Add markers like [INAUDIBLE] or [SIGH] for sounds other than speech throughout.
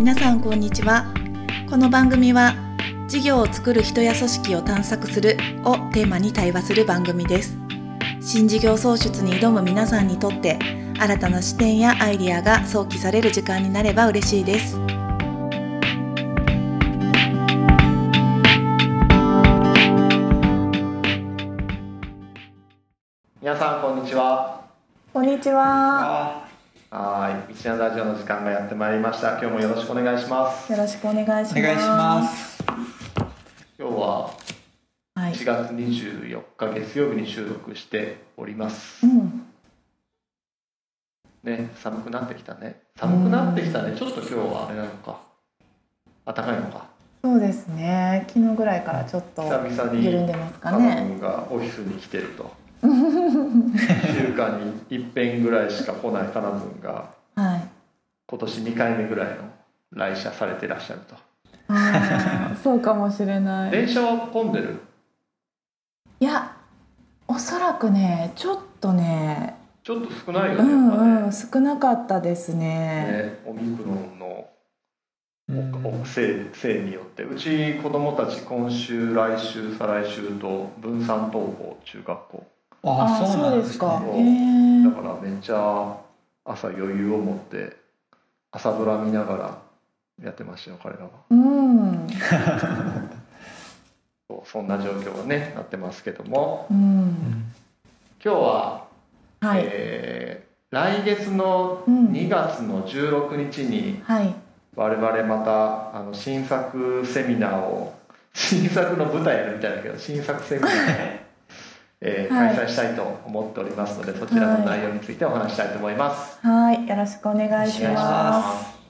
皆さんこんにちは。この番組は事業を作る人や組織を探索するをテーマに対話する番組です。新事業創出に挑む皆さんにとって新たな視点やアイディアが想起される時間になれば嬉しいです。皆さんこんにちは。こんにちははい。道のラジオの時間がやってまいりました。今日もよろしくお願いします。よろしくお願いします。お願いします。今日ははい。4月24日月曜日に収録しております。うん。ね寒くなってきたね。寒くなってきたね。ちょっと今日はあれなのか。暖かいのか。そうですね。昨日ぐらいからちょっと久々に緩んでますかカナね君がオフィスに来てると [LAUGHS] 週間に一遍ぐらいしか来ないカナ君が。はい今年2回目ぐらいの来社されてらっしゃると。そうかもしれない。電車は混んでる？いやおそらくねちょっとね。ちょっと少ないようね、やっぱね。んうん少なかったですね。ね、オミクロンのおせいせいによって。うち子供たち今週来週再来週と分散登校中学校ああそうなんですか。だからめっちゃ朝余裕を持って朝ドラ見ながらやってましたよ彼らは。うん。[LAUGHS] そんな状況に、ね、なってますけども。ううん。ん今日は、はい。えー来月のうん。2月の16日にはい。我々またあの新作セミナーを新作の舞台やるみたいだけど新作セミナーを、えーはい。開催したいと思っておりますのでそちらの内容についてお話ししたいと思います。はい。よろしくお願いしお願いしまます。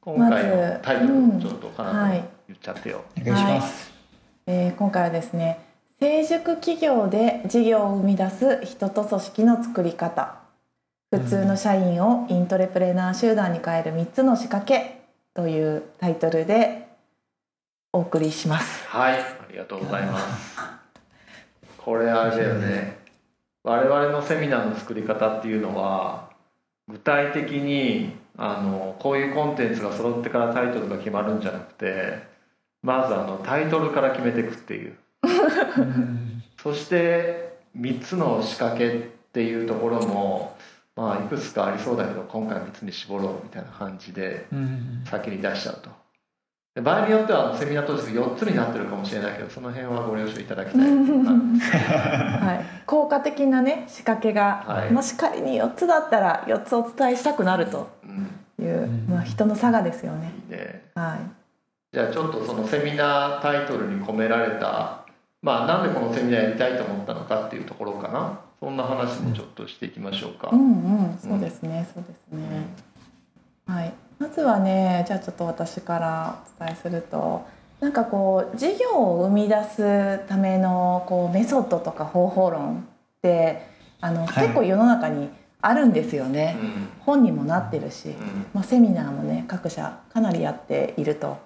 今回のまずタイトルをちょっとかなはい。言っちゃってよ。お願いします、えー今回はですね成熟企業で事業を生み出す人と組織の作り方。普通の社員をイントレプレナー集団に変える3つの仕掛けというタイトルでお送りします。はい、ありがとうございます。これあれだよね。我々のセミナーの作り方っていうのは具体的にあのこういうコンテンツが揃ってからタイトルが決まるんじゃなくてまずあのタイトルから決めていくっていう。うん。そして3つの仕掛けっていうところもまあいくつかありそうだけど今回3つに絞ろうみたいな感じでうん。先に出しちゃうと。で場合によってはセミナー当日4つになってるかもしれないけどその辺はご了承いただきたい。はい、[LAUGHS] 効果的なね仕掛けが、はい。もし仮に4つだったら4つお伝えしたくなるとうんいう、うん。まあ、人の差がですよね。ね。はい。じゃあちょっとそのセミナータイトルに込められたまあなんでこのセミナーやりたいと思ったのかっていうところかな。そんな話もちょっとしていきましょうか、うんうん、そうですね、そうですね。はい、まずはね、じゃあちょっと私からお伝えすると、なんかこう事業を生み出すためのこうメソッドとか方法論ってあの、はい。結構世の中にあるんですよね。うん。本にもなってるし、うん。まあセミナーもね各社かなりやっていると。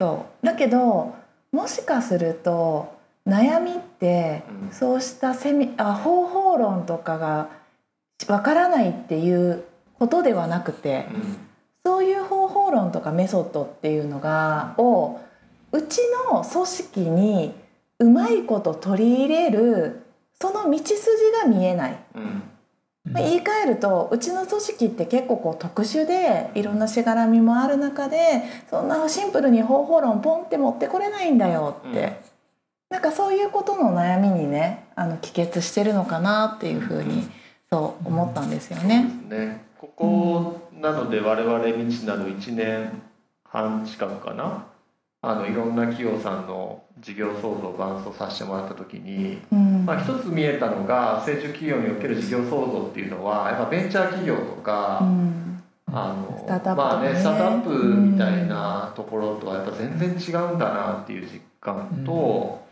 そう。だけどもしかすると悩みってうん。そうしたセミあ方法論とかがわからないっていうことではなくてそういう方法論とかメソッドっていうのがをうちの組織にうまいこと取り入れるその道筋が見えない。うんうんまあ言い換えるとうちの組織って結構こう特殊でいろんなしがらみもある中でそんなシンプルに方法論ポンって持ってこれないんだよって、うんなんかそういうことの悩みにねあの帰結してるのかなっていうふうにそう思ったんですよね。ですねここなので我々未知なる1年半近くかな。あのいろんな企業さんの事業創造を伴走させてもらった時に、うん。まあ、一つ見えたのが成長企業における事業創造っていうのはやっぱベンチャー企業とか、うん。あのスタートアップとかね。まあねスタートアップみたいなところとはやっぱ全然違うんだなっていう実感と、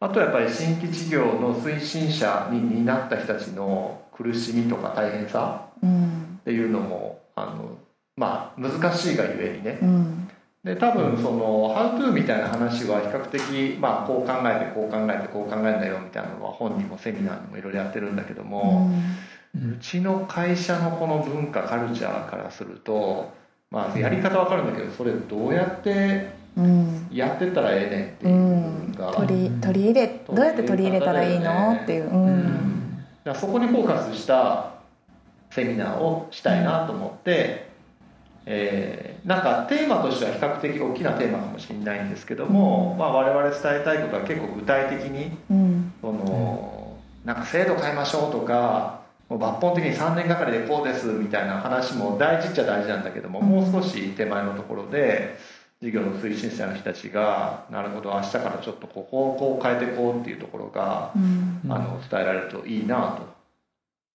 あとやっぱり新規事業の推進者になった人たちの苦しみとか大変さうん。っていうのもあのまあ難しいがゆえにね。うん。で多分その「How to」みたいな話は比較的、まあ、こう考えてこう考えてこう考えるんだよみたいなのは本にもセミナーにもいろいろやってるんだけども、うちの会社のこの文化カルチャーからするとまあやり方わかるんだけどそれどうやってうん。やってったらええねんってういう部分ん、が、取り取り入れどうやって取り入れたらいいのっていう、ううんんだそこにフォーカスしたセミナーをしたいなと思って、えーなんかテーマとしては比較的大きなテーマかもしれないんですけども、まあ、我々伝えたいことは結構具体的にうん。そのなんか制度変えましょうとかもう抜本的に3年がかりでこうですみたいな話も大事っちゃ大事なんだけども、もう少し手前のところで事業の推進者の人たちがなるほど明日からちょっとここをこう変えていこうっていうところがうん。あの伝えられるといいなと。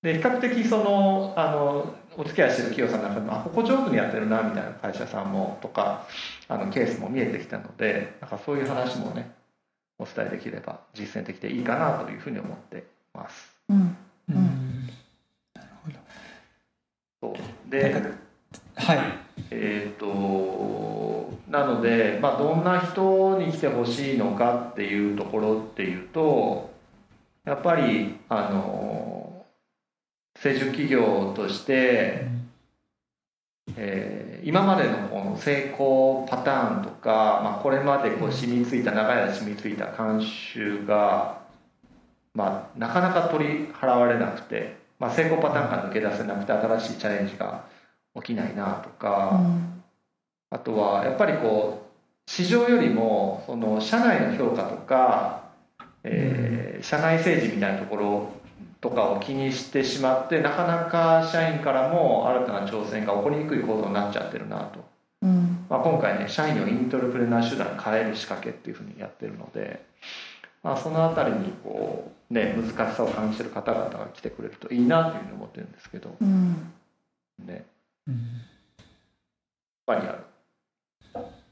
で比較的そのあのお付き合いしてる企業さんの中でもあここ上手にやってるなみたいな会社さんもとかあのケースも見えてきたのでなんかそういう話もねお伝えできれば実践的でいいかなというふうに思ってます。うん。うん。そうなんでかはい。えー、となので、まあ、どんな人に来てほしいのかっていうところっていうとやっぱりあの成熟企業として、えー今までのこの成功パターンとか、まあ、これまでこう染みついた長い間染みついた慣習が、まあ、なかなか取り払われなくて、まあ、成功パターンから抜け出せなくて新しいチャレンジが起きないなとか。うんあとはやっぱりこう市場よりもその社内の評価とか、えー社内政治みたいなところとかを気にしてしまってなかなか社員からも新たな挑戦が起こりにくい構造になっちゃってるなと、うん。まあ、今回ね社員をイントルプレナー手段に変える仕掛けっていうふうにやってるので、まあ、そのあたりにこう、ね、難しさを感じてる方々が来てくれるといいなというふうに思ってるんですけど。うん。ね。うん。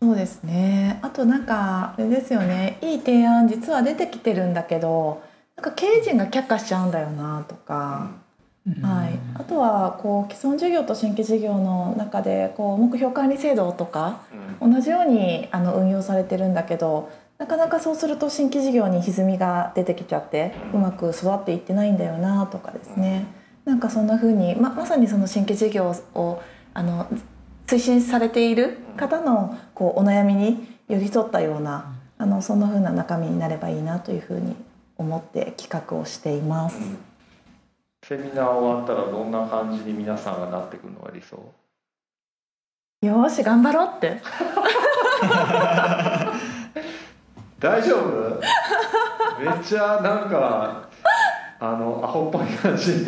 そうですね。あとなんかあれですよね。いい提案実は出てきてるんだけどか経営陣が却下しちゃうんだよなとか、はい、あとはこう既存事業と新規事業の中でこう目標管理制度とかうん。同じようにあの運用されてるんだけどなかなかそうすると新規事業に歪みが出てきちゃってうまく育っていってないんだよなとかですね。なんかそんな風にままさにその新規事業をあの推進されている方のこうお悩みに寄り添ったようなあのそんな風な中身になればいいなというふうに思って企画をしています。セミナー終わったらどんな感じに皆さんがなってくるのが理想？よーし頑張ろうって。大丈夫？めっちゃなんかあのアホっぽい感じ。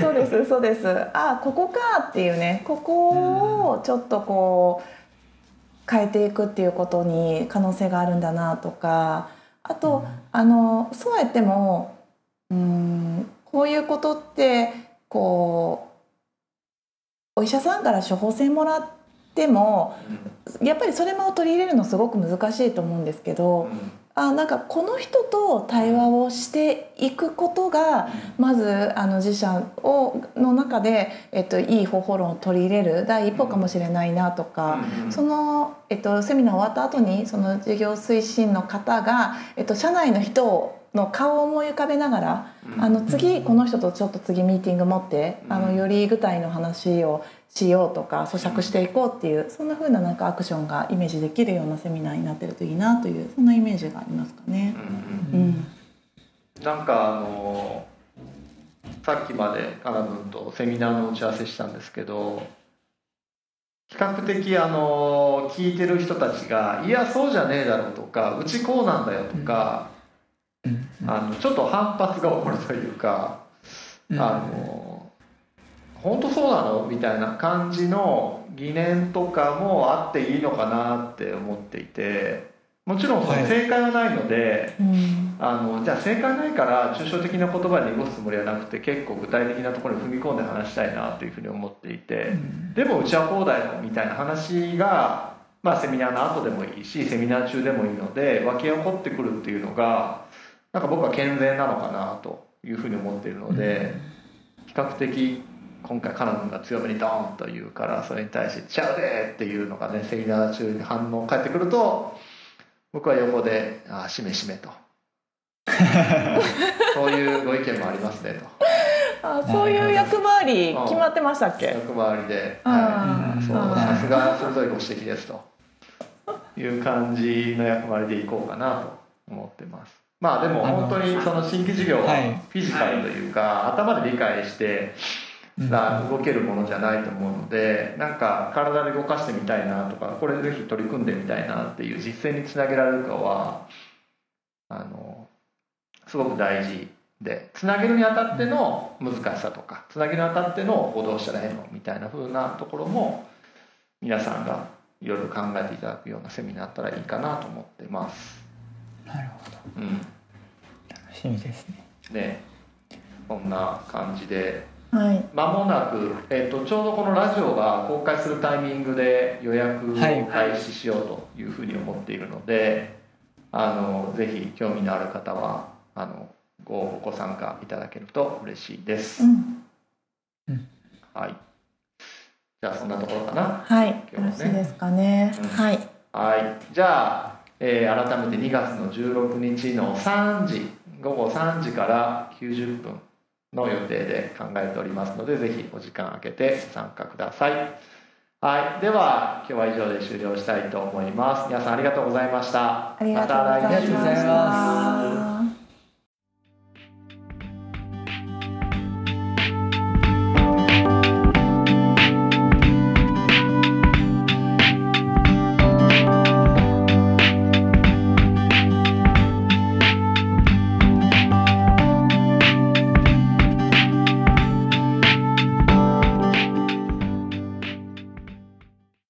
そうですそうです。あここかっていうね。ここをちょっとこう変えていくっていうことに可能性があるんだなとかあとあのそうは言ってもうんこういうことってこうお医者さんから処方箋もらってもやっぱりそれも取り入れるのすごく難しいと思うんですけどあなんかこの人と対話をしていくことがまずあの自社をの中で、えっと、いい方法論を取り入れる第一歩かもしれないなとか、その、えっと、セミナー終わった後にその事業推進の方が、えっと、社内の人の顔を思い浮かべながらあの次この人とちょっと次ミーティング持ってあのより具体の話をしようとか咀嚼していこうっていうそんな風ななんかアクションがイメージできるようなセミナーになってるといいなというそんなイメージがありますかね。うんうんうん。なんかあのさっきまでカナブンとセミナーの打ち合わせしたんですけど比較的あの聞いてる人たちが「いやそうじゃねえだろ」とか「うちこうなんだよ」とか、うんあのちょっと反発が起こるというか、うん。あの本当そうなのみたいな感じの疑念とかもあっていいのかなって思っていてもちろんその正解はないので、うん。あのじゃあ正解ないから抽象的な言葉に濁すつもりはなくて結構具体的なところに踏み込んで話したいなというふうに思っていて、うん。でもうちはこうだよみたいな話が、まあ、セミナーの後でもいいしセミナー中でもいいので湧き起こってくるっていうのがなんか僕は健全なのかなというふうに思っているので、比較的今回カナダが強めにドーンと言うからそれに対して「ちゃうで!」っていうのがねセミナー中に反応返ってくると僕は横で「ああしめしめ」と。[LAUGHS] そういうご意見もありますねと。あそういう役回り決まってましたっけ？役回りで、あはい、ーそうさすが鋭いご指摘ですと。いう感じの役回りでいこうかなと思ってますまあでも本当にその新規事業ははいフィジカルというか、頭で理解してが動けるものじゃないと思うのでなんか体で動かしてみたいなとかこれぜひ取り組んでみたいなっていう実践につなげられるかはあのすごく大事でつなげるにあたっての難しさとかつなげるにあたってのこうどうしたらええのみたいな風なところも皆さんがいろいろ考えていただくようなセミナーだったらいいかなと思ってます。なるほど。うん、楽しみですね。ね。こんな感じで。はい。まもなく、えー、とちょうどこのラジオが公開するタイミングで予約を開始しようというふうに思っているので、あのぜひ興味のある方はあのごご参加いただけると嬉しいです。う。ん。はい。じゃあそんなところかな。はい。ね。ろしいですかね。うん。はい。はい。じゃあ、えー改めて2月の16日の3時午後3時から90分の予定で考えておりますのでぜひお時間空けて参加ください。はい。では今日は以上で終了したいと思います。皆さんありがとうございました。ありがとうございまた来週ありがとうございした